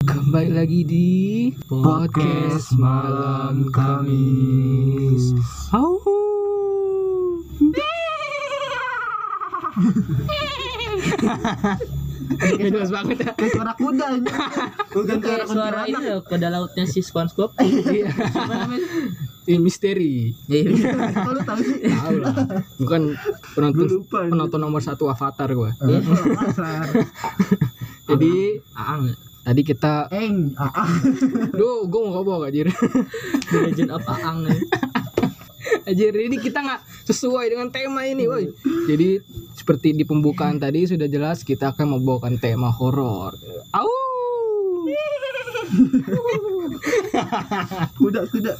Kembali lagi di podcast malam Kamis. Au. Jelas banget ya. Kayak suara kuda. Bukan suara Kayak suara ini kuntilanak. loh, kuda lautnya si SpongeBob. Iya. Ini misteri. Iya. Kok lu tahu sih? Tahu lah. Bukan penonton Gua lupa. penonton nomor satu Avatar gua. Eh. Jadi Aang, tadi kita, Eng, ah. duh, gue mau ngomong anjir. The Legend of Aang nih. Anjir, ini kita nggak sesuai dengan tema ini, woi. Jadi seperti di pembukaan tadi sudah jelas kita akan membawakan tema horor. Au. Kuda kuda.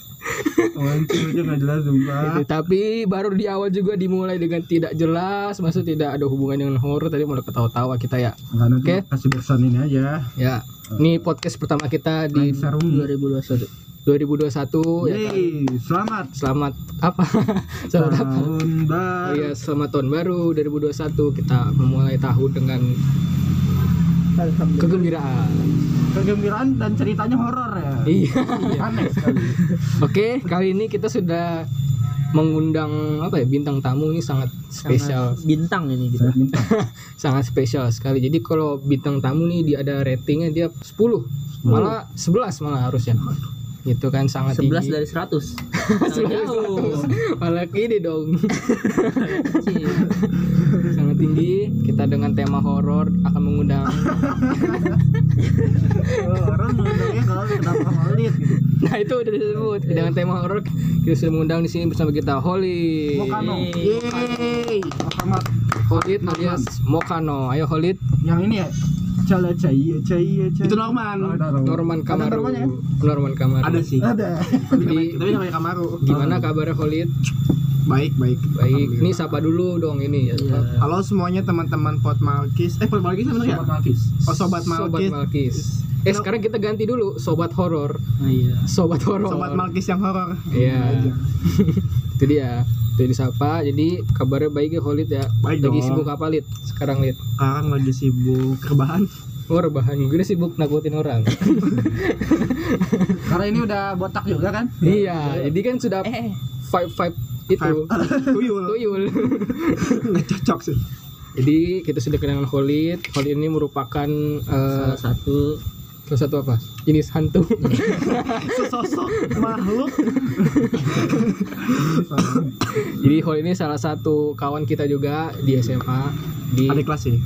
Mancing aja nggak jelas sumpah. Tapi baru di awal juga dimulai dengan tidak jelas, maksud tidak ada hubungan dengan horor. Tadi mulai ketawa-tawa kita ya. Oke. kasih bersan ini aja. Ya, ini podcast pertama kita di Main serum. 2021. 2021 ya kan. Yeay, selamat Selamat apa? Selamat apa? tahun baru. Iya, selamat tahun baru 2021. Kita memulai tahun dengan kegembiraan. Kegembiraan dan ceritanya horor ya. Iya. Aneh sekali. Oke, kali ini kita sudah mengundang apa ya bintang tamu ini sangat spesial, Sangat Bintang ini gitu. Minta. sangat spesial sekali. Jadi kalau bintang tamu nih dia ada ratingnya dia 10, malah 11 malah harusnya. Gitu kan sangat 11 tinggi. dari 100. 11 Sangat jauh. malah ini dong. Sangat tinggi. Kita dengan tema horor akan mengundang Oh, orang ngundangnya kalau kenapa Holid gitu. Nah, itu udah disebut. Dengan tema horor kita sudah mengundang di sini bersama kita Holly. Mokano. Yeay. Holid alias Mokano. Ayo Holid. yang ini ya. Cala caya caya caya. Itu Norman. Oh, Norman. Norman Ada Kamaru. Normannya? Norman Kamaru. Ada sih. Ada. Jadi Tapi namanya Kamaru. gimana kabarnya Holid? Baik, baik. Baik. Ini sapa dulu dong ini ya. Halo semuanya teman-teman Pot Malkis. Eh, Pot Malkis sebenarnya? Sobat Malkis. Oh, Sobat Sobat Malkis. Eh sekarang kita ganti dulu sobat horor. Oh iya. Sobat horor. Sobat Malkis yang horor. Iya. itu dia. Itu disapa. Jadi kabarnya baik ya Holid ya. Baik Lagi dong. sibuk apa Lid? Sekarang Lid. Sekarang lagi sibuk rebahan. Oh rebahan. Gue sibuk nakutin orang. Karena ini udah botak juga kan? iya. Jadi kan sudah Eh, five five itu. Tuyul. Tuyul. Nggak cocok sih. Jadi kita sudah kenalan Holid. Holid ini merupakan eh, salah satu salah satu apa? Jenis hantu. Sesosok makhluk. Jadi Holid ini salah satu kawan kita juga di SMA di Adik kelas sih.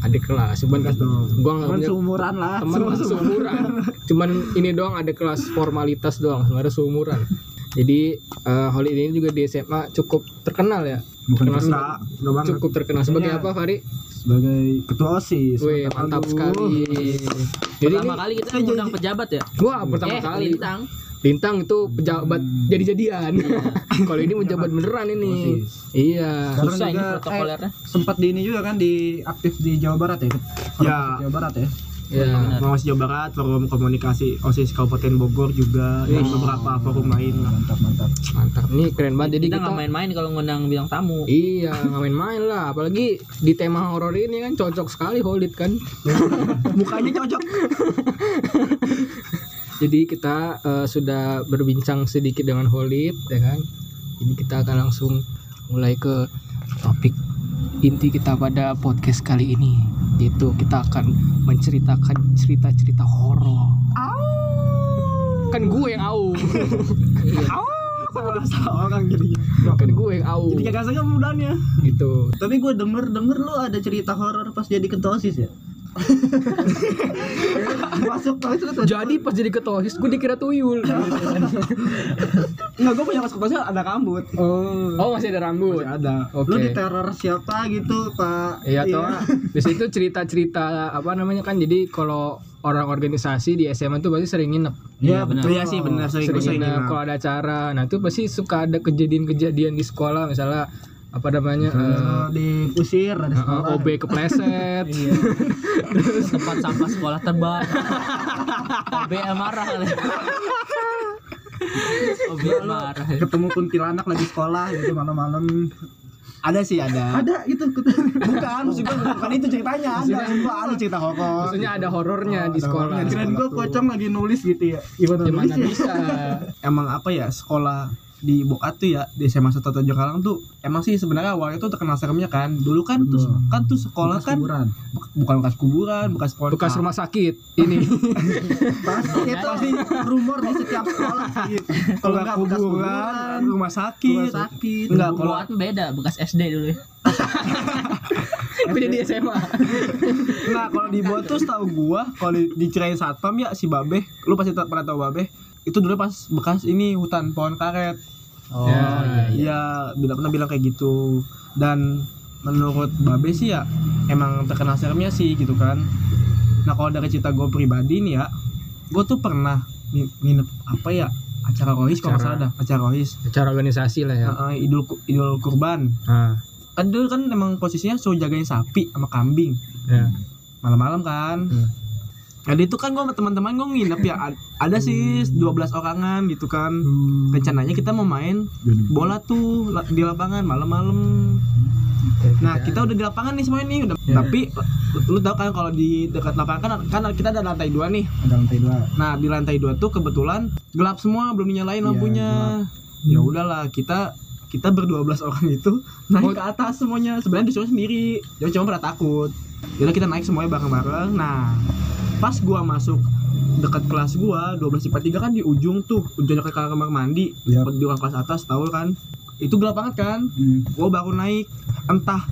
adik kelas. Cuman Kelas gua nggak Teman punya seumuran lah. teman seumuran. Cuman ini doang ada kelas formalitas doang, sebenarnya seumuran. Jadi eh, Holid ini juga di SMA cukup terkenal ya. Bukan Terkenal Enggak, enggak banget. cukup terkenal sebagai Iya. apa Fari? Sebagai ketua OSIS. Wih, mantap Aduh. sekali. Jadi pertama ini kali kita mengundang pejabat ya. wah pertama eh, kali Bintang. Bintang itu pejabat Hmm. jadi-jadian. Kalau ini menjabat beneran ini. Iya. Sekarang Susah ini juga, protokolernya. Sempat di ini juga kan di aktif di Jawa Barat ya? Ya. Jawa Barat ya. Ya. Pengawas Jawa Barat, Forum Komunikasi OSIS Kabupaten Bogor juga dan Wih. beberapa forum lain lah. Mantap mantap. Mantap. Ini keren banget. Jadi kita kita, main-main kalau ngundang bintang tamu. Iya, nggak main-main lah. Apalagi di tema horor ini kan cocok sekali Holid kan. Mukanya cocok. Jadi kita eh, sudah berbincang sedikit dengan Holid, ya kan. Jadi kita akan langsung mulai ke topik inti kita pada podcast kali ini, yaitu kita akan menceritakan cerita-cerita horor. Kan gue yang au. Salah salah orang jadinya. kan gue yang au. Jadi kagak sengaja mudahnya. Gitu. Tapi gue denger denger lu ada cerita horor pas jadi ketua OSIS ya? Masuk ketua Jadi pas jadi ketua OSIS gue dikira tuyul. Enggak, gue punya masuk kelasnya ada rambut. Oh. Oh masih ada rambut. Masih ada. Oke. Lu diteror siapa gitu, Pak? Iya toh. Di situ cerita-cerita apa namanya kan jadi kalau orang organisasi di SMA tuh pasti sering nginep. Iya, benar. Iya sih benar sering Sering gue sering nginep kalau ada acara. Nah, itu pasti suka ada kejadian-kejadian di sekolah misalnya apa namanya eh, Kalau diusir ada eh, sekolah. OB kepleset. Iya. Tempat sampah sekolah terbang. OB marah kali. OB marah. ketemu kuntilanak lagi sekolah gitu malam-malam ada sih ada Ada itu. bukan maksud gua bukan itu ceritanya ada gua ada cerita horor Maksudnya ada horornya Oh, di sekolah. Kirain gue pocong lagi nulis gitu ya. Gimana Gimana bisa? emang apa ya sekolah di Boat tuh ya di SMA Satu Tanjung Karang tuh emang sih sebenarnya awalnya tuh terkenal seremnya kan dulu kan tuh kan tuh sekolah kan kuburan. buk- bukan bekas kuburan bekas pondok Bekas rumah sakit ini. Pasti itu pasti rumor di setiap sekolah sih. kalau nggak bekas kuburan rumah rumah sakit sakit. Enggak, kalau beda bekas SD dulu ya. Di SMA. Nah kalau di bawah tuh setahu gua kalau di, diceritain satpam ya si Babe, lu pasti tak pernah tahu Babe. Itu dulu pas bekas ini hutan pohon karet. Oh Ya, iya iya. Iya, bila pernah bilang kayak gitu. Dan menurut Babe sih ya emang terkenal seremnya sih gitu kan. Nah kalau dari cerita gue pribadi nih ya, gue tuh pernah ngi- nginep apa ya acara rohis kalau nggak salah dah acara rohis Acara organisasi lah ya. Heeh, idul idul kurban Nah, kan dulu kan emang posisinya suruh jagain sapi sama kambing ya. malam-malam kan Hmm. Jadi itu kan gue sama teman-teman gue nginep ya Ad- ada sih 12 orangan gitu kan. Rencananya kita mau main bola tuh di lapangan malam-malam. Nah kita udah di lapangan nih semuanya nih udah. Ya. Tapi lu tau kan kalau di dekat lapangan kan, kan kita ada lantai dua nih. Ada lantai dua. Nah di lantai dua tuh kebetulan gelap semua belum dinyalain Iya, lampunya. Ya udahlah kita kita berdua belas orang itu naik Oh. ke atas semuanya. Sebenarnya disuruh sendiri. Jangan cuma pada takut. Jadi kita naik semuanya bareng-bareng. Nah pas gua masuk dekat kelas gua 12 IPA 3 kan di ujung tuh ujung dekat kamar mandi Iya. di ruang kelas atas tahu kan itu gelap banget kan Hmm. gua baru naik entah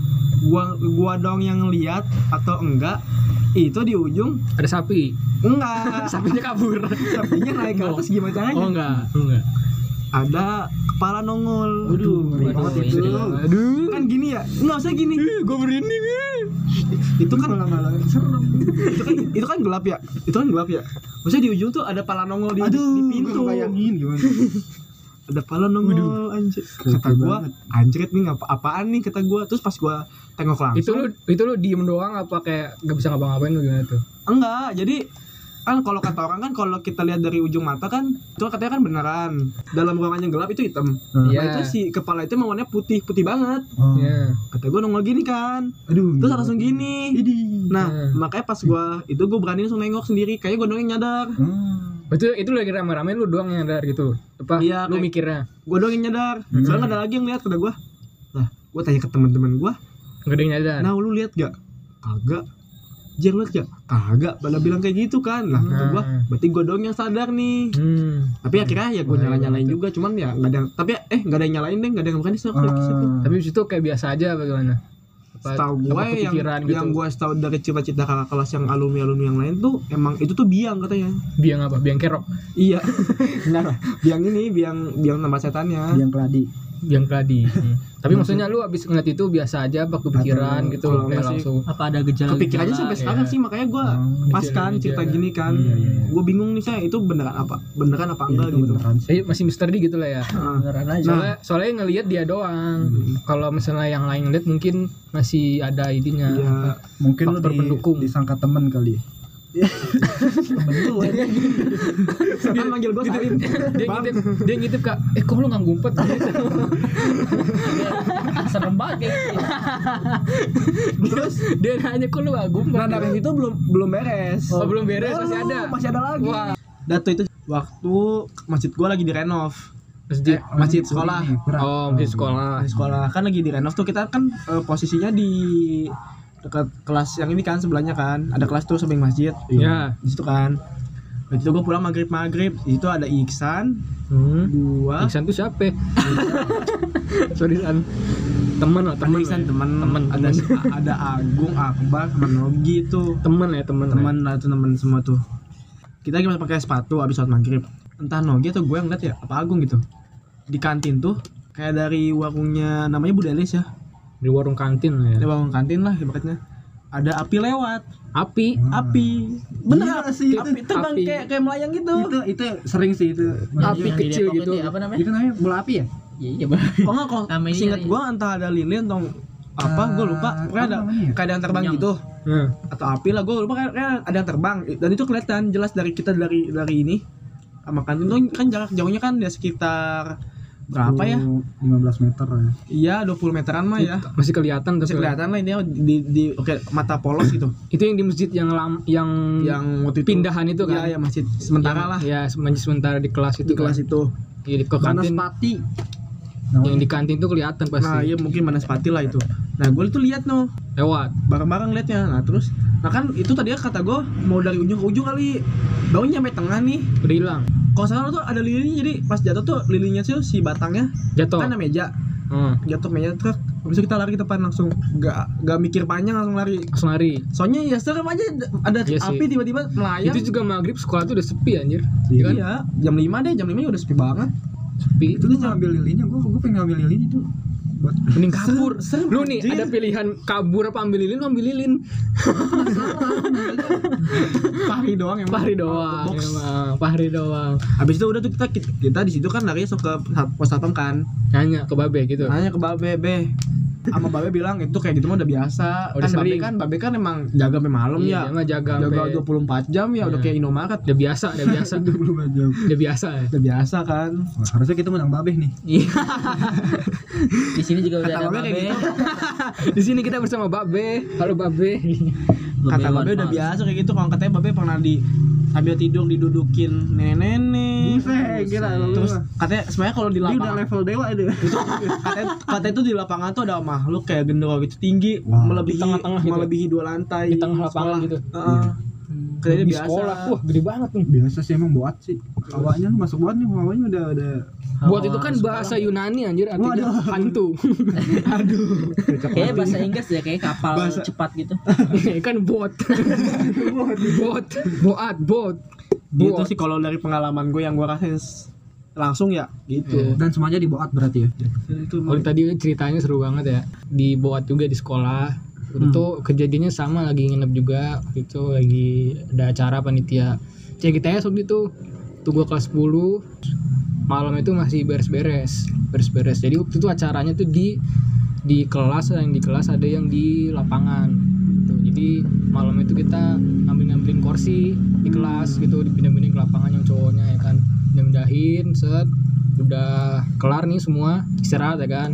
gua gua dong yang lihat atau enggak itu di ujung Ada sapi. enggak Sapinya kabur. sapinya naik ke atas gimana caranya Oh enggak, enggak. Ada kepala nongol Waduh, banget itu. Aduh. kan gini ya nggak usah gini Gue merinding. eh. itu kan malah itu kan itu kan gelap ya itu kan gelap ya maksudnya di ujung tuh ada pala nongol di, di pintu gua bayangin gimana. ada pala nongol anjir kata gua banget. anjrit nih ngapa apaan nih kata gua terus pas gua tengok langsung Itu lu itu lu diem doang apa kayak gak bisa ngapa-ngapain lu gimana tuh? enggak jadi kan kalau kata orang kan kalau kita lihat dari ujung mata kan itu katanya kan beneran dalam ruangan yang gelap itu hitam Iya. nah itu si kepala itu emang warnanya putih putih banget Oh. Iya. kata gua nongol gini kan Aduh. terus langsung gini Idi. nah Hmm. makanya pas gua itu gua berani langsung nengok sendiri kayaknya gua doang nyadar Hmm. Itu itu lagi rame-rame lu doang yang sadar gitu. Apa Iya, lu kayak- mikirnya? gua doang yang nyadar Hmm. soalnya nggak ada lagi yang lihat kata gua lah gua tanya ke teman-teman gua Enggak ada yang nyadar. nah lu lihat gak kagak Jer lu gak? Kagak, pada bilang kayak gitu kan Lah kata gua, Hmm. berarti gua doang yang sadar nih Hmm. Tapi akhirnya ya gua Bahaya nyala-nyalain banget. juga Cuman ya gak ada yang, Tapi eh gak ada yang nyalain deh Gak ada yang bukan di situ Ah. Tapi di situ kayak biasa aja bagaimana? Apa, Setahu apa gue yang, kepikiran gitu? yang gue tahu dari cerita-cerita kakak kelas yang alumni-alumni yang lain tuh Emang itu tuh biang katanya biang apa? Biang kerok, Iya Benar Biang ini, biang biang nama setannya Yang keladi. Biang keladi. Hmm. Tapi maksudnya lu abis ngeliat itu biasa aja apa kepikiran Atau gitu kayak langsung. Apa ada gejala? Kepikirannya sampai iya. sekarang sih Makanya gue Hmm, pas kan cerita gini kan Iya, iya, iya. Gue bingung nih saya itu beneran apa Beneran apa enggak itu gitu beneran sih. Jadi masih misteri gitu lah ya. Beneran aja. Soalnya soalnya ngelihat dia doang. Kalau misalnya yang lain ngeliat mungkin masih ada idenya. Iya Mungkin lu di, pendukung. disangka temen kali. Lu aja Dia manggil gue Salim. Dia ngintip dia ngintip kak. Eh kok lu nggak ngumpet? Serem banget kayak gitu. Terus? Dia nanya kok lu nggak ngumpet? Nah dari situ belum belum beres. oh belum beres masih ada? Masih ada lagi. Wah. Datu itu waktu masjid gua lagi direnov. masjid? Eh, masjid sekolah. oh masjid sekolah. Masjid sekolah. Kan lagi direnov tuh kita kan eh, posisinya di dekat kelas yang ini kan sebelahnya kan. Ada kelas tuh samping masjid. Ya di situ kan. Waktu itu gue pulang maghrib maghrib di situ ada Iksan. Hmm. gua Iksan tuh siapa? Sorry San temen lah ada temen Iksan ya. temen. Temen ada temen. ada Agung Akbar sama Nogi tuh. Temen ya temen teman lah tuh teman semua tuh. Kita lagi pakai sepatu habis sholat maghrib. Entah Nogi atau gue yang liat ya apa Agung gitu. Di kantin tuh kayak dari warungnya namanya Budelis ya di warung kantin ya. Di warung kantin lah ibaratnya. Ada api lewat. Api. Api. Bener Iya api sih, itu api terbang api. kayak kayak melayang gitu. Itu itu sering sih itu. api Yang di kecil Depok gitu. Itu apa namanya? Itu namanya bola api ya? Iya iya bang. kok nggak kok singkat iya. gue entah ada lilin atau apa gue lupa. Pokoknya apa ada kayak ada yang terbang Kenyang. gitu. Nah, atau api lah gue lupa. Kayak, kayak ada yang terbang. Dan itu kelihatan jelas dari kita dari dari ini. Sama kantin. Tuh kan jarak jauhnya kan ya sekitar berapa ya? 15 meter ya. iya 20 meteran mah ya. Masih kelihatan masih kelihatan lah ini di, di oke mata polos gitu. Itu yang di masjid yang lam, yang yang waktu itu. pindahan itu kan? Iya, ya masih sementara Yang- lah. ya masjid sementara di kelas itu di kelas kan. itu. Iya, di ke kantin. Pati. yang di kantin tuh kelihatan pasti. Nah iya mungkin Banaspati lah itu nah gue tuh lihat no. Lewat. Bareng-bareng liatnya. Nah terus nah kan itu tadi kata gue mau dari ujung ke ujung kali. Baru nyampe tengah nih. Udah hilang kalau salah tuh ada lilinnya jadi pas jatuh tuh lilinnya sih si batangnya jatuh. kan ada meja. Hmm, jatuh meja truk. Habis itu kita lari ke depan langsung gak gak mikir panjang langsung lari. Langsung lari. Soalnya ya serem aja ada Iya api tiba-tiba melayang. Itu juga maghrib sekolah tuh udah sepi anjir. Iya kan? iya jam 5 deh. Jam 5 udah sepi banget. Sepi. Itu tuh ngambil lilinnya, gua gua pengen ngambil lilin itu. Mending kabur. Serem, lu nih ada pilihan kabur apa ambil lilin ambil lilin. Pari doang emang. Pahri doang Box. emang. Pahri doang. Habis itu udah tuh kita kita di situ kan lari ke pos satpam kan. Nanya ke babe gitu. Nanya ke babe be sama babe bilang itu kayak gitu mah udah biasa Udah kan babe kan babe kan emang jaga sampai malam iya ya jaga jaga sampai 24 jam ya udah Iya. kayak Indomaret udah biasa udah biasa jam. udah biasa ya udah biasa kan Wah, harusnya kita menang babeh nih. Iya. Di sini juga udah Kata ada Babe babe. gitu. di sini kita bersama babe halo babe kata Babe babe udah biasa kayak gitu kalau katanya babe pernah di sambil tidur didudukin nenek-nenek Buset, gila lu terus katanya sebenarnya kalau di Dia udah lapangan level dewa itu. itu katanya, katanya itu di lapangan tuh ada makhluk kayak genderuwo gitu tinggi Wow. melebihi tengah-tengah gitu. melebihi dua lantai Di tengah lapangan sekolah. gitu. Heeh. Katanya di biasa. sekolah. Wah gede banget nih Biasa sih emang buat sih. Awalnya lu masuk buat nih, awalnya udah ada buat itu kan bahasa Yunani anjir artinya hantu. Kayaknya bahasa Inggris ya kayak kapal Bahasa- cepat gitu. kan bot. Bot. Boat bot. Gitu sih kalau dari pengalaman gue yang gue rasain langsung ya gitu. Dan semuanya dibuat berarti ya. itu Kalau tadi ceritanya seru banget ya. Di boat juga di sekolah itu kejadiannya sama lagi nginep juga. Waktu itu lagi ada acara panitia CGTS waktu itu. Tuh gua kelas 10 malam itu masih beres-beres beres-beres. Jadi waktu itu acaranya tuh di di kelas yang di kelas ada yang di lapangan. Gitu. jadi malam itu kita ngambil-ngambilin kursi di kelas gitu dipindah-pindahin ke lapangan yang cowoknya ya kan. Pindahin set udah kelar nih semua istirahat ya kan.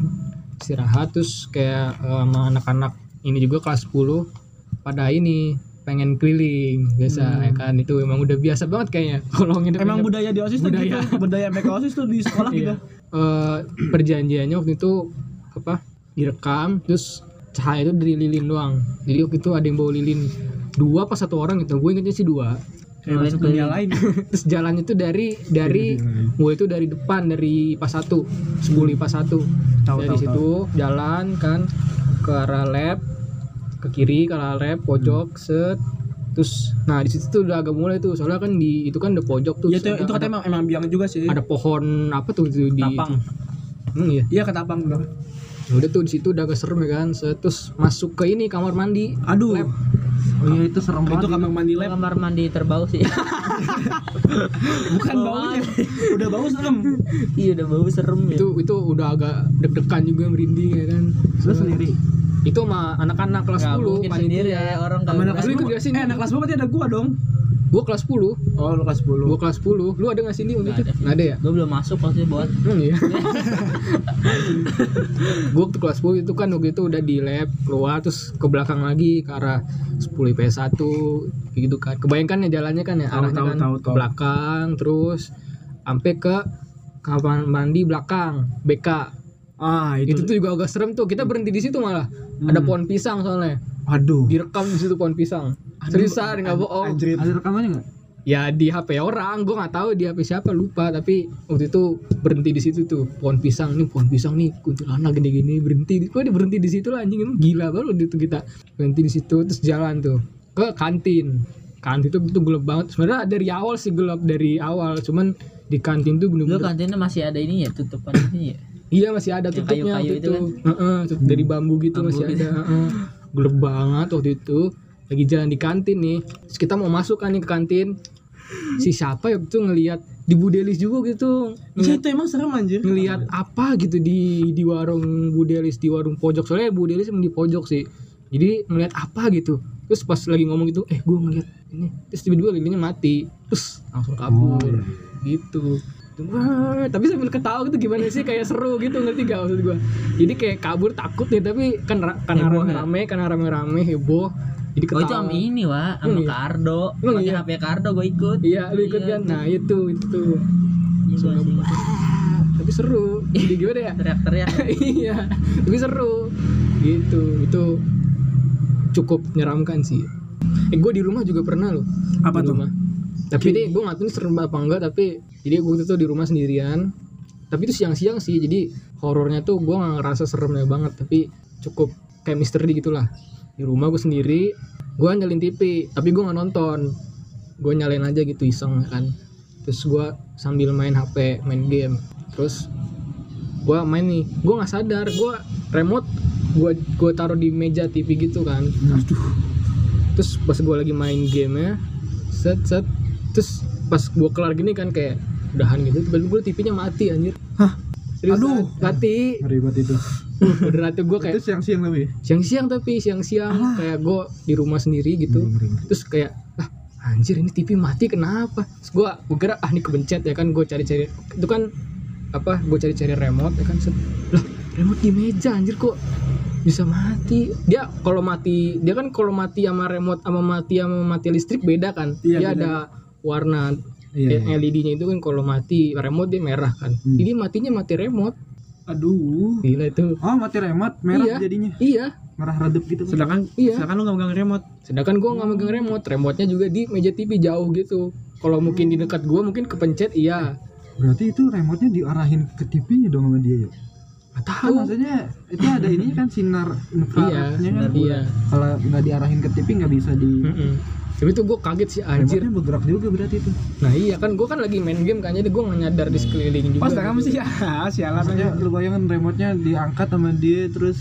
Istirahat terus kayak eh, sama anak-anak ini juga kelas 10 pada ini pengen keliling biasa ya kan? Itu emang udah biasa banget kayaknya. Kalau emang budaya di osis tuh Budaya. gitu budaya. mereka osis tuh di sekolah gitu. Iya. Eh, perjanjiannya waktu itu apa direkam terus cahaya itu dari lilin doang. Jadi waktu itu ada yang bawa lilin. Dua pas satu orang gitu. Gue ingetnya sih dua. Masuk dunia lain. Terus jalannya tuh dari dari gue itu dari depan dari pas satu. Sebuli pas satu. Tahu, dari tahu, situ jalan kan ke arah lab ke kiri ke arah lab pojok set terus nah di situ tuh udah agak mulai tuh soalnya kan di itu kan udah pojok tuh ya itu terus itu ada, katanya emang, emang biang juga sih. ada pohon apa tuh itu di Tapang. Hmm, iya. Iya ketapang Ya udah tuh di situ udah agak serem ya kan Set, terus masuk ke ini kamar mandi. Aduh. Lab. Oh iya itu serem itu banget. kamar mandi lab. Kamar mandi terbau sih. bukan baunya udah bau serem. Iya udah bau serem ya. itu itu udah agak deg-degan juga merinding ya kan. Lu sendiri. Itu sama anak-anak kelas Nggak 10 mungkin sendiri ya orang sama anak kelas Lu ikut sepuluh. gak sih? eh anak kelas sepuluh berarti ada gua dong. Gua kelas 10 oh lu kelas sepuluh. Gua kelas 10 lu ada gak sih ini Nggak itu ada ada ya? Gue belum masuk itu buat Emang iya. Gua waktu kelas 10 itu kan waktu itu udah di lab keluar terus ke belakang lagi ke arah 10 IPS 1 kayak gitu kan. Kebayangkan ya jalannya kan ya Tahu, arahnya tahu, kan tahu, ke belakang terus sampai ke kamar mandi belakang BK ah itu, itu, tuh juga agak serem tuh. Kita berhenti di situ malah ada pohon pisang soalnya. Aduh. Direkam di situ pohon pisang. Seriusan nggak bohong? anjrit. Ada rekamannya nggak? ya di HP orang. Gue nggak tahu di HP siapa lupa. Tapi waktu itu berhenti di situ tuh. Pohon pisang nih pohon pisang nih. Kuntilanak gini-gini berhenti. Kok dia berhenti di situ lah anjing. Emang gila baru itu kita. Berhenti di situ terus jalan tuh. Ke kantin. Kantin tuh itu gelap banget. Sebenarnya dari awal sih gelap dari awal. Cuman di kantin tuh bener-bener kantinnya masih ada ini ya? Tutupan ini ya Iya masih ada Yang tutupnya kayu-kayu waktu itu itu. Heeh, tutup dari bambu gitu Bambu masih gitu. ada. heeh. Gelap banget waktu itu. Lagi jalan di kantin nih. Terus kita mau masuk kan nih ke kantin. Si siapa ya itu ngelihat di Budelis juga gitu. Iya, itu emang serem anjir Ngelihat apa gitu di di warung Budelis di warung pojok. Soalnya Budelis emang di pojok sih. Jadi ngelihat apa gitu. Terus pas lagi ngomong gitu, eh gue ngeliat ini. Terus tiba-tiba lilinnya mati. Terus langsung kabur. Gitu. Wah, tapi sambil ketawa gitu gimana sih kayak seru gitu ngerti gak maksud gua jadi kayak kabur takut nih tapi kan karena Heboh, ya? rame-rame karena rame-rame heboh jadi Oh ketawa itu sama ini wa, sama Emang iya? Kardo. Emang Pakai iya? HP Kardo gue ikut. iya lu ikut Iya. kan nah itu itu Iya, tapi seru jadi gimana ya Teriak-teriak. iya tapi seru gitu itu cukup menyeramkan sih eh gue di rumah juga pernah loh Apa di tuh? rumah. Tapi ini gue nggak tahu ini serem apa enggak tapi jadi gue itu di rumah sendirian. Tapi itu siang-siang sih jadi horornya tuh gue nggak ngerasa seremnya banget tapi cukup kayak misteri gitulah. Di rumah gue sendiri gue nyalin TV tapi gue nggak nonton. Gue nyalain aja gitu iseng kan. Terus gue sambil main HP main game. Terus gue main nih gue nggak sadar gue remote gue gue taruh di meja TV gitu kan. Terus pas gue lagi main game ya set set terus pas gue kelar gini kan kayak udahan gitu tiba-tiba TV-nya mati anjir Hah? Seriusan, Aduh. mati Ngeri banget itu. beneran tuh gue kayak Itu siang-siang tapi. siang-siang tapi siang-siang kayak gue di rumah sendiri gitu ngeri. terus kayak ah anjir ini TV mati kenapa terus gue gue kira ah ini kebencet ya kan gue cari-cari itu kan apa gue cari-cari remote ya kan lah remote di meja anjir kok bisa mati dia kalau mati dia kan kalau mati sama remote sama mati sama mati listrik beda kan Iya, dia beda. ada warna Iya, iya. LED-nya itu kan kalau mati remote dia merah kan Hmm. jadi matinya mati remote Aduh. gila itu Oh, mati remote merah Iya. jadinya. iya Merah redup gitu. Sedangkan Iya. sedangkan lu nggak megang remote. sedangkan gue nggak megang remote remote-nya juga di meja TV jauh gitu kalau mungkin di dekat gue mungkin kepencet iya Berarti itu remote-nya diarahin ke TV-nya dong sama dia ya. Kan tahu maksudnya itu ada ini kan sinar iya infrarednya kan. iya Kalau nggak diarahin ke TV nggak bisa di Mm-mm. Tapi itu gue kaget sih anjir Remote-nya bergerak juga berarti itu. nah iya kan gue kan lagi main game kan jadi gue nggak nyadar di sekeliling juga Pas kamu sih ya, sialan aja. lu bayangin remote-nya diangkat sama dia terus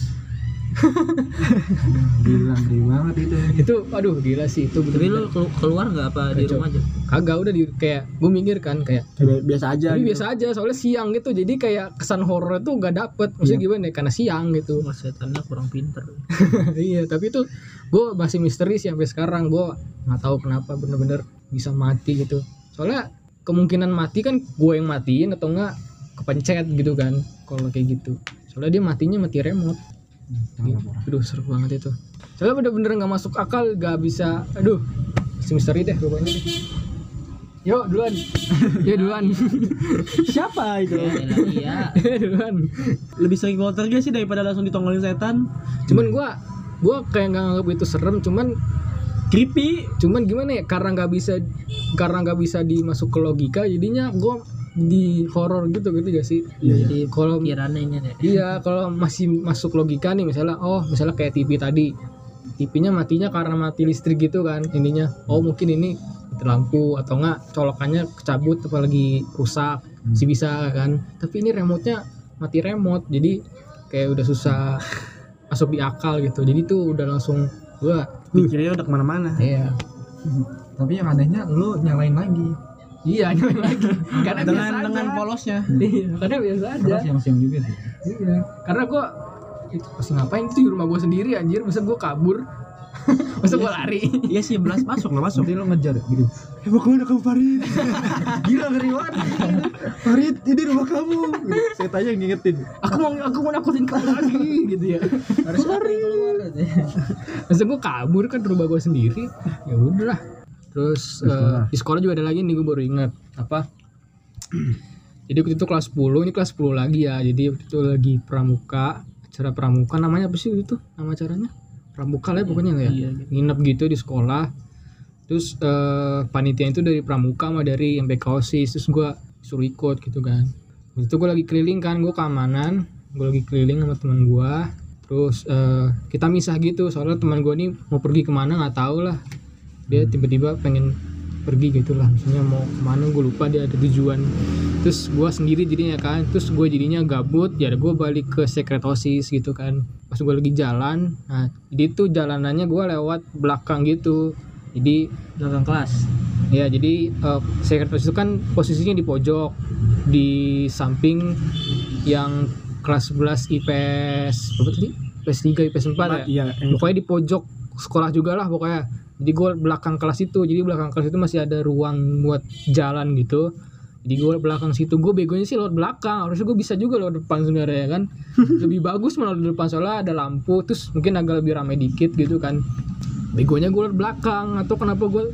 Gila, ngeri banget itu. itu aduh gila sih itu Tapi bener lu kelu- keluar nggak apa di Kacau. rumah aja? kagak udah di kayak gue mikir kan kayak Biasa aja. tapi gitu. biasa aja soalnya siang gitu jadi kayak kesan horor tuh gak dapet maksudnya Iya. gimana ya karena siang gitu setannya kurang pinter. iya tapi itu gue masih misteri sih sampai sekarang gue nggak tahu kenapa bener-bener bisa mati gitu soalnya kemungkinan mati kan gue yang matiin atau enggak kepencet gitu kan kalau kayak gitu soalnya dia matinya mati remote. Aduh seru banget itu soalnya bener-bener nggak masuk akal gak bisa aduh masih misteri deh pokoknya deh. yuk duluan ya duluan Siapa itu? Ya, iya. duluan Lebih sering poltergeist sih daripada langsung ditongolin setan. cuman gue gue kayak nggak nganggap itu serem cuman Creepy. cuman gimana ya karena nggak bisa karena nggak bisa dimasuk ke logika jadinya gue di horor gitu gitu gak sih? Jadi kalau pikirannya ini deh. iya kalau masih masuk logika nih misalnya oh misalnya kayak TV tadi. TV-nya matinya karena mati listrik gitu kan ininya. Oh mungkin ini lampu atau enggak colokannya kecabut apalagi rusak sih bisa kan. Tapi ini remote-nya mati remote jadi kayak udah susah masuk di akal gitu. Jadi tuh udah langsung gua Mikirnya udah ke mana-mana. iya. Tapi yang anehnya lu nyalain lagi. Iya, lagi. Karena dengan biasa dengan aja. polosnya. Iya, karena biasa aja. Karena siang-siang juga sih. Iya. Karena gua itu pasti ngapain itu di rumah gua sendiri anjir, masa gua kabur. masa gua lari. Iya sih, belas masuk lah masuk. Nanti lu ngejar gitu. Eh, mau ke mana kamu Farid? Gila ngeri banget. Farid, ini rumah kamu. Saya tanya ngingetin. Aku mau aku mau nakutin kamu lagi gitu ya. Harus lari. Masa gua kabur kan di rumah gua sendiri. Ya udahlah. Terus Di sekolah. eh, di sekolah juga ada lagi nih gua baru ingat apa? Jadi waktu itu kelas 10, ini kelas 10 lagi ya. Jadi waktu itu lagi pramuka, acara pramuka namanya apa sih waktu itu? Nama acaranya? Pramuka lah ya pokoknya lah ya. Iya. nginep gitu di sekolah terus eh, panitia itu dari pramuka sama dari MPK OSIS terus gue suruh ikut gitu kan Waktu itu gue lagi keliling kan gue keamanan gue lagi keliling sama teman gue terus eh, kita misah gitu soalnya teman gue ini mau pergi ke mana nggak tahu lah dia tiba-tiba pengen pergi gitu lah misalnya mau ke mana gue lupa dia ada tujuan. Terus gue sendiri jadinya kan terus gue jadinya gabut ya gue balik ke sekret osis gitu kan. Pas gue lagi jalan nah jadi tuh jalanannya gue lewat belakang gitu. Jadi Belakang kelas. ya jadi eh, sekret osis itu kan posisinya di pojok di samping yang kelas 11 IPS berapa tadi? IPS 3 IPS 4 ya? Iya, pokoknya di pojok sekolah juga lah pokoknya jadi gue belakang kelas itu jadi belakang kelas itu masih ada ruang buat jalan gitu. Jadi gue belakang situ gue begonya sih lewat belakang harusnya gue bisa juga lewat depan sebenarnya ya kan? Lebih bagus malah di depan soalnya ada lampu terus mungkin agak lebih ramai dikit gitu kan. Begonya gue lewat belakang atau kenapa gue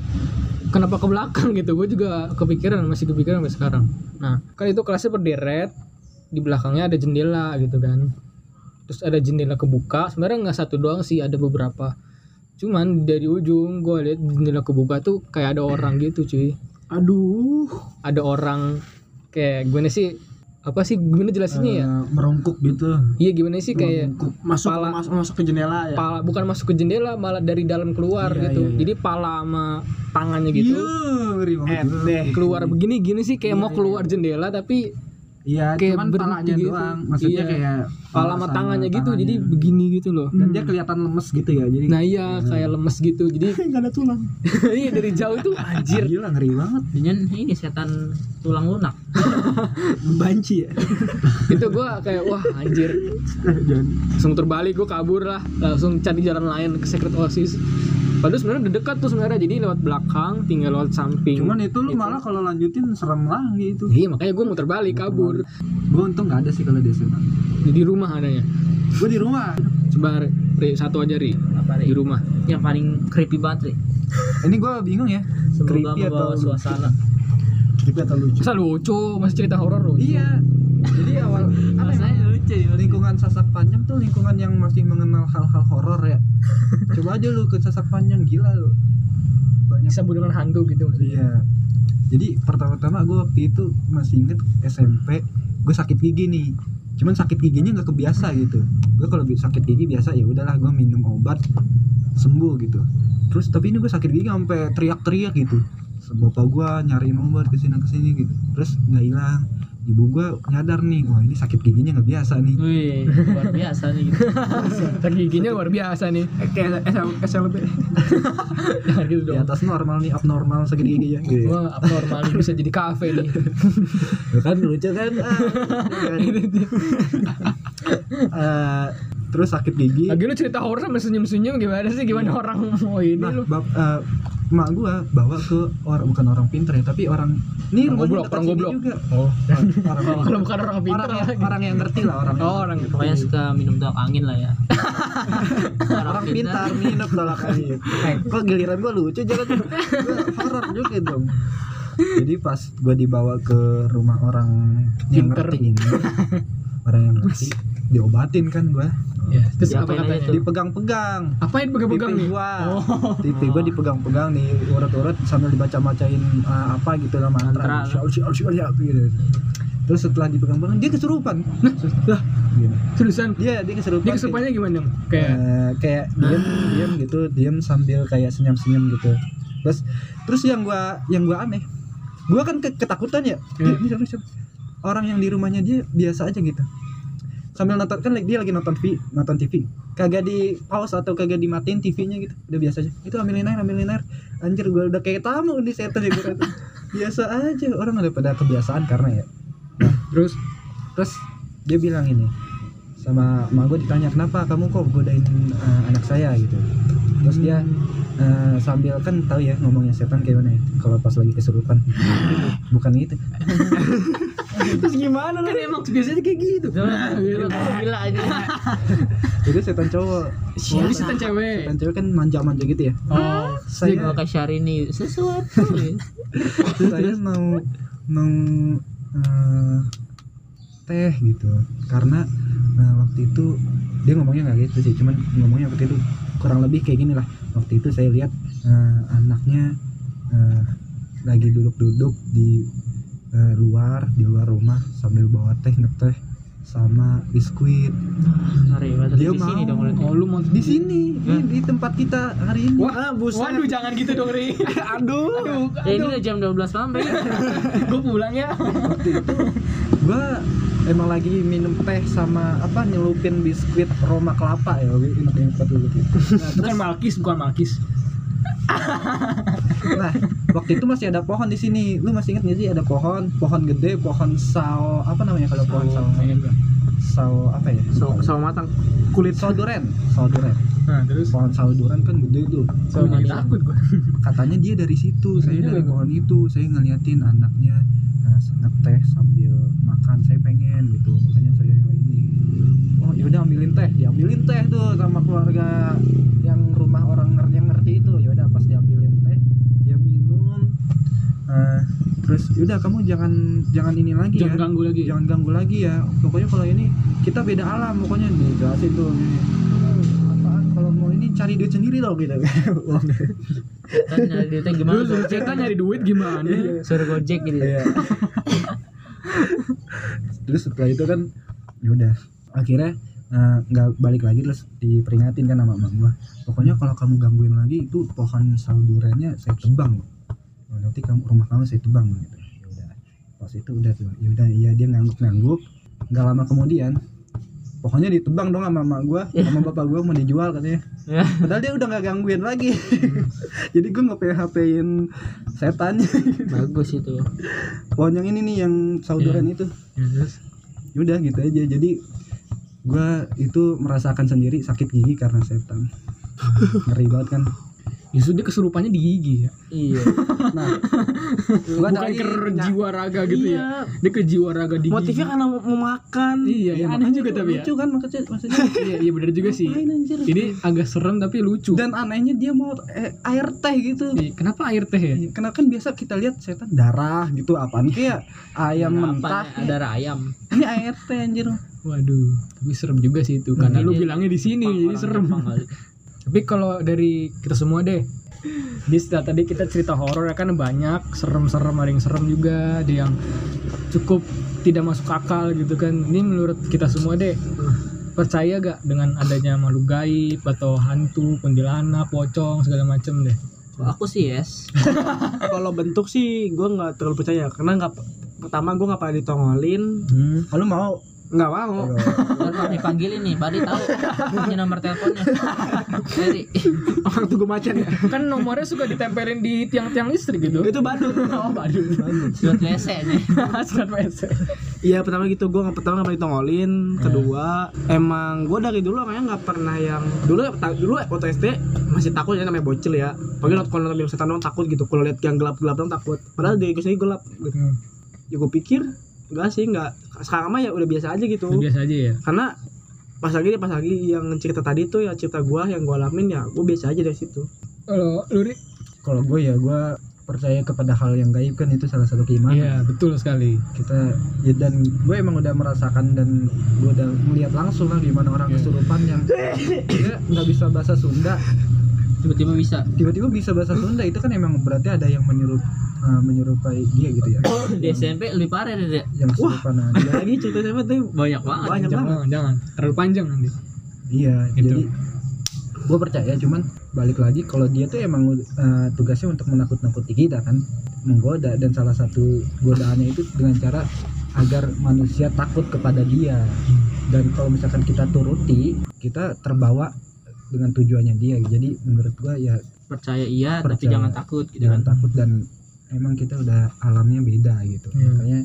kenapa ke belakang gitu gue juga kepikiran masih kepikiran sampai sekarang. Nah kan itu kelasnya berderet di belakangnya ada jendela gitu kan. Terus ada jendela kebuka sebenarnya nggak satu doang sih ada beberapa cuman dari ujung gue lihat jendela kebuka tuh kayak ada orang gitu cuy Aduh. ada orang kayak gimana sih apa sih gimana jelasinnya ya Eh, merongkuk gitu. iya gimana sih kayak masuk pala- masuk, masuk ke jendela ya. pala bukan masuk ke jendela malah dari dalam keluar Iya, gitu iya, iya. jadi pala sama tangannya gitu Iya, banget. Eh, keluar begini gini sih kayak Iya, mau keluar jendela tapi Iya, kayak cuman palanya gitu. doang. Maksudnya Iya. kayak pala sama tangannya gitu jadi begini gitu loh dan dia kelihatan lemes gitu ya. Jadi nah iya kayak lemes gitu jadi nggak ada tulang. iya dari jauh tuh anjir Gila ngeri banget. Dengan ini setan tulang lunak. Banci ya. itu gua kayak wah anjir langsung terbalik gue kabur lah langsung cari jalan lain ke secret oasis padahal sebenarnya udah dekat tuh sebenarnya jadi lewat belakang tinggal lewat samping Cuman itu lu malah kalau lanjutin serem lagi itu. iya makanya gue mau terbalik kabur Gue untung nggak ada sih kalau di sana. di rumah adanya Gue di rumah. coba Ri, satu aja ri Apa di nih? rumah Yang paling creepy banget, Ri. Ini gue bingung ya. Semoga Creepy atau suasana. creepy atau lucu? masa lucu masih cerita horor loh Iya. Jadi awal apa ya? Rasanya lucu ya. lingkungan sasak panjang tuh lingkungan yang masih mengenal hal-hal horor ya. Coba aja lu ke sasak panjang gila lu. Banyak bisa dengan hantu gitu maksudnya Iya. Jadi pertama-tama gue waktu itu masih inget SMP gue sakit gigi nih. Cuman sakit giginya nggak kebiasa gitu. Gue kalau sakit gigi biasa ya udahlah gue minum obat sembuh gitu. Terus tapi ini gue sakit gigi sampai teriak-teriak gitu. Bapak gue nyariin obat ke sini ke sini gitu. Terus nggak hilang. Ibu gue nyadar nih, wah ini sakit giginya nggak biasa nih. Wih, luar biasa nih gitu. sakit giginya luar biasa nih Kayak SLB gitu di atas normal nih abnormal sakit gigi ya. Gitu. wah abnormal nih, bisa jadi kafe nih Ya kan lucu kan iya? Eh, terus sakit gigi lagi lu cerita horor sama senyum-senyum gimana sih gimana orang mau ini nah lu bap, eh, emak gua bawa ke orang bukan orang pinter ya tapi orang ini Orang rumahnya goblok, orang goblok. juga. Oh. Orang kalau bukan orang pintar orang, yang, orang yang ngerti lah orang. Oh orang Pokoknya suka minum tolak angin lah ya. orang pintar minum tolak angin. Eh, kok giliran gua lucu jangan horor juga dong. Jadi pas gua dibawa ke rumah orang yang Pinter. ngerti ini orang yang ngerti diobatin kan gua. Ya terus apa katanya? Tuh? dipegang-pegang. Apain pegang-pegang nih? gua. Oh. pipi gua dipegang-pegang nih urut-urut sambil dibaca-bacain uh, apa gitu lah mantra. Gitu. terus setelah dipegang-pegang dia kesurupan Terus, dah, gitu. terusan dia dia kesurupan dia kesurupannya gimana dong kayak Eh, kayak diem diem gitu diem sambil kayak senyum-senyum gitu. Terus terus yang gua yang gua aneh gua kan ke- ketakutan ya. Dia- dia siapa- siapa? orang yang di rumahnya dia biasa aja gitu sambil nonton kan dia lagi nonton TV nonton TV kagak di pause atau kagak dimatiin TV-nya gitu. Udah biasa aja. Itu ambilin air ambilin air anjir gua udah kayak tamu di setan ya kata. biasa aja. Orang udah pada kebiasaan karena ya. Terus terus dia bilang ini sama emak gue ditanya kenapa kamu kok godain eh, anak saya? Gitu terus dia eh, sambil kan tahu ya ngomongnya setan kayak mana ya kalau pas lagi kesurupan. Bukan gitu. Terus gimana kan emang biasanya kayak gitu. Gila aja. itu setan cowok. Siapa? Setan cewek. setan cewek kan manja-manja gitu ya? Oh. Saya Semoga Syahrini sesuatu. ya. saya mau mau eh, teh gitu. Karena eh, waktu itu dia ngomongnya nggak gitu sih cuman ngomongnya waktu itu kurang lebih kayak gini lah. Waktu itu saya lihat eh, anaknya eh, lagi duduk-duduk di eh, luar di luar rumah sambil bawa teh ngeteh sama biskuit. Banget Dia di sini mau. dong berarti. oh lu mau di sini di, di tempat kita hari ini. Wah, waduh jangan gitu dong Ri. Aduh aduh, Ya ini udah jam 12 malam, gue pulang ya. Waktu itu gua emang lagi minum teh sama apa nyelupin biskuit Roma kelapa ya enak banget dulu gitu. bukan malkis bukan malkis Nah, waktu itu masih ada pohon di sini. Lu masih ingat nggak sih ada pohon, pohon gede, pohon sao, apa namanya kalau pohon sao? Sao apa ya? Sawo sawo matang. Kulit Sao duren, sao duren. nah terus Pohon sao duren kan gede tuh. makin takut Katanya dia dari situ, saya dari pohon itu, saya ngeliatin anaknya uh, ngeteh sambil makan saya pengen gitu. Makanya saya ini oh yaudah ambilin teh. Diambilin teh tuh sama keluarga yang rumah orang ngerti yang ngerti itu. Yaudah pas diambilin teh dia minum. Uh, terus yaudah kamu jangan jangan ini lagi jangan ya ganggu lagi jangan ganggu lagi ya. Pokoknya kalau ini kita beda alam pokoknya. Dijelasin tuh. ini cari duit sendiri loh gitu. Kan nyari duitnya gimana? Lu suruh cerita nyari duit gimana? Suruh gojek gitu. Iya. terus setelah itu kan yaudah akhirnya eh, nggak balik lagi terus diperingatin kan sama emak gua. Pokoknya kalau kamu gangguin lagi itu pohon saudurennya saya tebang. Nanti kamu rumah kamu saya tebang gitu. Yaudah pas itu udah tuh yaudah iya dia ngangguk-ngangguk. Nggak lama kemudian pokoknya ditebang dong sama emak gua sama bapak gua mau dijual katanya. Ya. padahal dia udah nggak gangguin lagi. Jadi gua nge PHP in setannya bagus itu. Pohon yang ini nih yang sauduren itu. Udah gitu aja. Jadi gua itu merasakan sendiri sakit gigi karena setan. Ngeri banget kan Justru dia kesurupannya di gigi ya. iya nah gua Bukan lagi ke ny- jiwa raga gitu ya. Dia ke jiwa raga di Motifnya gigi. karena mau makan. Iya, Iya, aneh juga tapi ya. lucu kan maksudnya maksudnya Iya, iya benar juga sih. Ini agak serem tapi lucu. dan anehnya dia mau eh, air teh gitu Iya, Kenapa air teh ya? Iya, Karena kan biasa kita lihat setan darah gitu apaan kayak ayam mentah ada darah ayam ini air teh anjir Waduh, tapi serem juga sih itu. Karena lu Ini bilangnya di sini jadi serem. Tapi kalau dari kita semua deh, di setelah tadi kita cerita horor ya kan banyak serem-serem ada yang serem juga, ada yang cukup tidak masuk akal gitu kan. Ini menurut kita semua deh, percaya gak dengan adanya makhluk gaib atau hantu, kuntilanak, pocong segala macem deh? aku sih yes Kalau bentuk sih gue nggak terlalu percaya karena nggak pertama gue nggak pernah ditongolin, Hmm. kalau mau nggak mau. Ntar pas dipanggilin nih Badi tahu ini nomor teleponnya Dari Orang tunggu macan ya. Kan nomornya suka ditempelin di tiang-tiang listrik gitu. Itu badut. Oh, badut. surat WC nih Surat WC. Iya pertama gitu gue nggak pertama nggak pernah ditongolin. Kedua emang gue dari dulu orangnya nggak pernah yang dulu dulu waktu SD masih takut ya namanya bocil ya. Pagi nonton kalau nonton film setan doang takut gitu. Kalau lihat yang gelap-gelap doang takut. Padahal dari gue sendiri gelap. Gitu. Hmm. Ya gue pikir enggak sih enggak. Sekarang mah ya udah biasa aja gitu. Biasa aja ya. Karena pas lagi pas lagi yang cerita tadi tuh ya cerita gua yang gua alamin ya gue biasa aja dari situ. Kalau lu Ri? kalau gue ya gue percaya kepada hal yang gaib kan itu salah satu keimanan Iya, betul sekali. kita ya, dan gue emang udah merasakan dan gue udah melihat langsung lah gimana orang Iya. kesurupan yang dia nggak bisa bahasa Sunda tiba-tiba bisa tiba-tiba bisa bahasa Sunda itu kan emang berarti ada yang menyerup uh, menyerupai dia gitu ya di SMP lebih parah deh Dek. yang kesurupan nah, dia- Lagi cerita siapa tuh banyak banget banyak banget. Jangan, jangan. Terlalu panjang nanti. iya Gitu. jadi gue percaya cuman balik lagi kalau dia tuh emang uh, tugasnya untuk menakut-nakuti kita kan menggoda dan salah satu godaannya itu dengan cara agar manusia takut kepada dia dan kalau misalkan kita turuti kita terbawa dengan tujuannya dia jadi menurut gua ya percaya iya tapi Percaya. jangan takut gitu jangan kan takut dan emang kita udah alamnya beda gitu Iya. makanya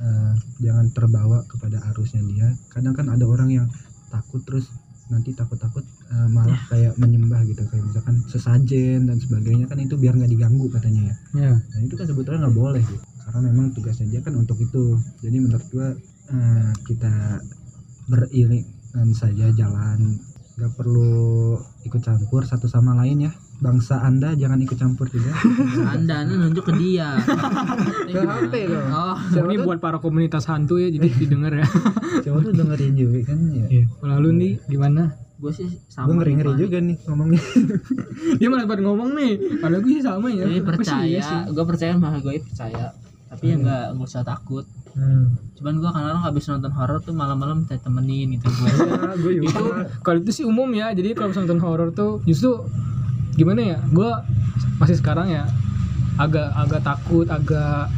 eh, jangan terbawa kepada arusnya dia kadang kan ada orang yang takut terus nanti takut-takut eh, malah kayak menyembah gitu kayak misalkan sesajen dan sebagainya kan itu biar nggak diganggu katanya ya Ya. nah itu kan sebetulnya nggak boleh gitu. karena memang tugasnya dia kan untuk itu jadi menurut gua eh, kita beriringan saja jalan nggak perlu ikut campur satu sama lain ya. Bangsa anda jangan ikut campur juga. Anda ini nunjuk ke dia. Ke HP dong. Oh. Siapa Ini tuh buat para komunitas hantu ya, jadi didengar ya. siapa tuh dengerin juga kan ya. Iya. Lalu nih gimana? gue sih gue sama ngeri ngeri Pak. juga nih ngomongnya. Dia malah pada ngomong nih. Padahal gue sih sama ya. Iya percaya gue percaya mah gue percaya. Tapi ya nggak nggak usah takut Hmm. cuman gue kadang-kadang habis nonton horor tuh malam-malam minta temenin gitu gue ya gue Itu juga kalau itu sih umum ya. Jadi kalau nonton horor tuh justru gimana ya? Gue masih sekarang ya agak agak takut, agak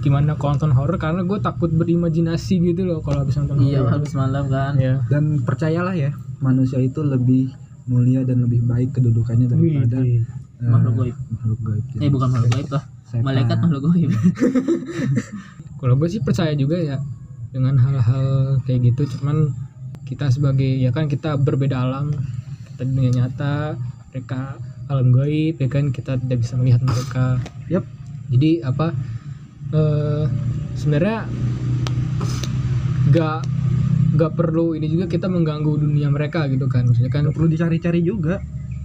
gimana kalau nonton horor karena gue takut berimajinasi gitu loh kalau habis nonton iya horor. habis malam kan Iya. dan percayalah ya manusia itu lebih mulia dan lebih baik kedudukannya daripada Wih, eh, makhluk goib makhluk gaib eh bukan makhluk gaib lah Setan. malaikat makhluk goib Kalau gue sih percaya juga ya dengan hal-hal kayak gitu. Cuman kita sebagai ya kan kita berbeda alam, kita dunia nyata, mereka alam gaib, ya kan kita tidak bisa melihat mereka. Yap. Jadi apa? eh, sebenarnya nggak nggak perlu ini juga kita mengganggu dunia mereka gitu kan maksudnya kan Nggak perlu dicari-cari juga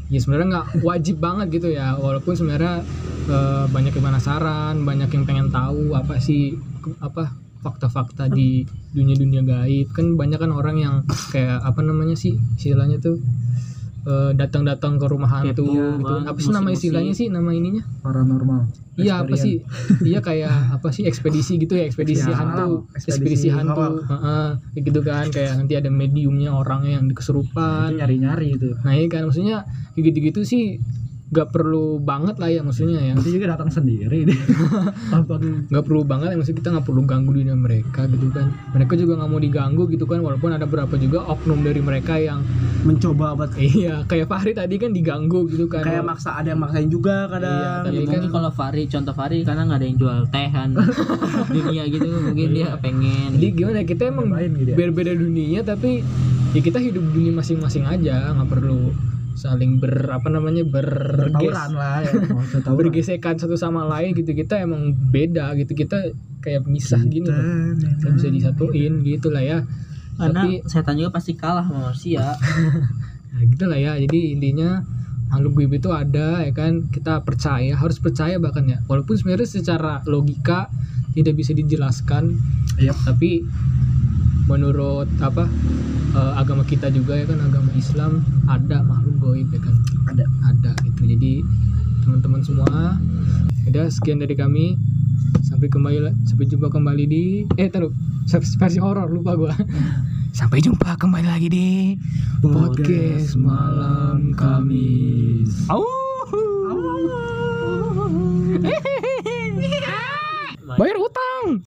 ya sebenarnya nggak wajib banget gitu ya. Walaupun sebenarnya eh, banyak yang penasaran banyak yang pengen tahu apa sih apa fakta-fakta di dunia-dunia gaib. Kan banyak kan orang yang kayak apa namanya sih istilahnya tuh eh, datang-datang ke rumah hantu gitu. Apa sih nama istilahnya sih? Nama ininya? Paranormal. Iya apa sih? Iya kayak apa sih? Ekspedisi gitu ya ekspedisi Ya, hantu. Ekspedisi ekspedisi hantu. kayak gitu kan. Kayak nanti ada mediumnya orangnya yang kesurupan nyari-nyari itu Nah ini kan? Maksudnya gitu-gitu sih gak perlu banget lah ya maksudnya ya. Nanti juga datang sendiri tanpa nggak perlu banget ya maksudnya kita nggak perlu ganggu dunia mereka gitu kan. Mereka juga nggak mau diganggu gitu kan walaupun ada beberapa juga oknum dari mereka yang mencoba buat iya kayak Fahri tadi kan diganggu gitu kan. Kayak maksa ada yang maksain juga kadang. Iya, Ya, tapi mungkin kan- kalau Fari contoh Fari karena nggak ada yang jual teh kan. Dunia gitu mungkin dia pengen jadi gimana kita emang gitu ya. berbeda dunia tapi ya kita hidup dunia masing-masing aja nggak perlu saling ber apa namanya tawuran lah ya. Tawuran bergesekan satu sama lain gitu. Kita emang beda gitu. Kita kayak misah gini loh. nggak bisa disatuin gitu lah ya. Karena tapi setan juga pasti kalah sama manusia. Nah gitu lah ya. Jadi intinya makhluk gaib itu ada ya kan? Kita percaya harus percaya bahkan ya. Walaupun sebenarnya secara logika tidak bisa dijelaskan. Yap. tapi menurut apa eh, agama kita juga ya kan agama Islam ada makhluk gaib ya kan? Ada. ada gitu. Jadi teman-teman semua udah sekian dari kami. Sampai kembali sampai jumpa kembali di eh taruh versi horor lupa gua. Sampai jumpa kembali lagi di podcast malam Kamis. Au. bayar utang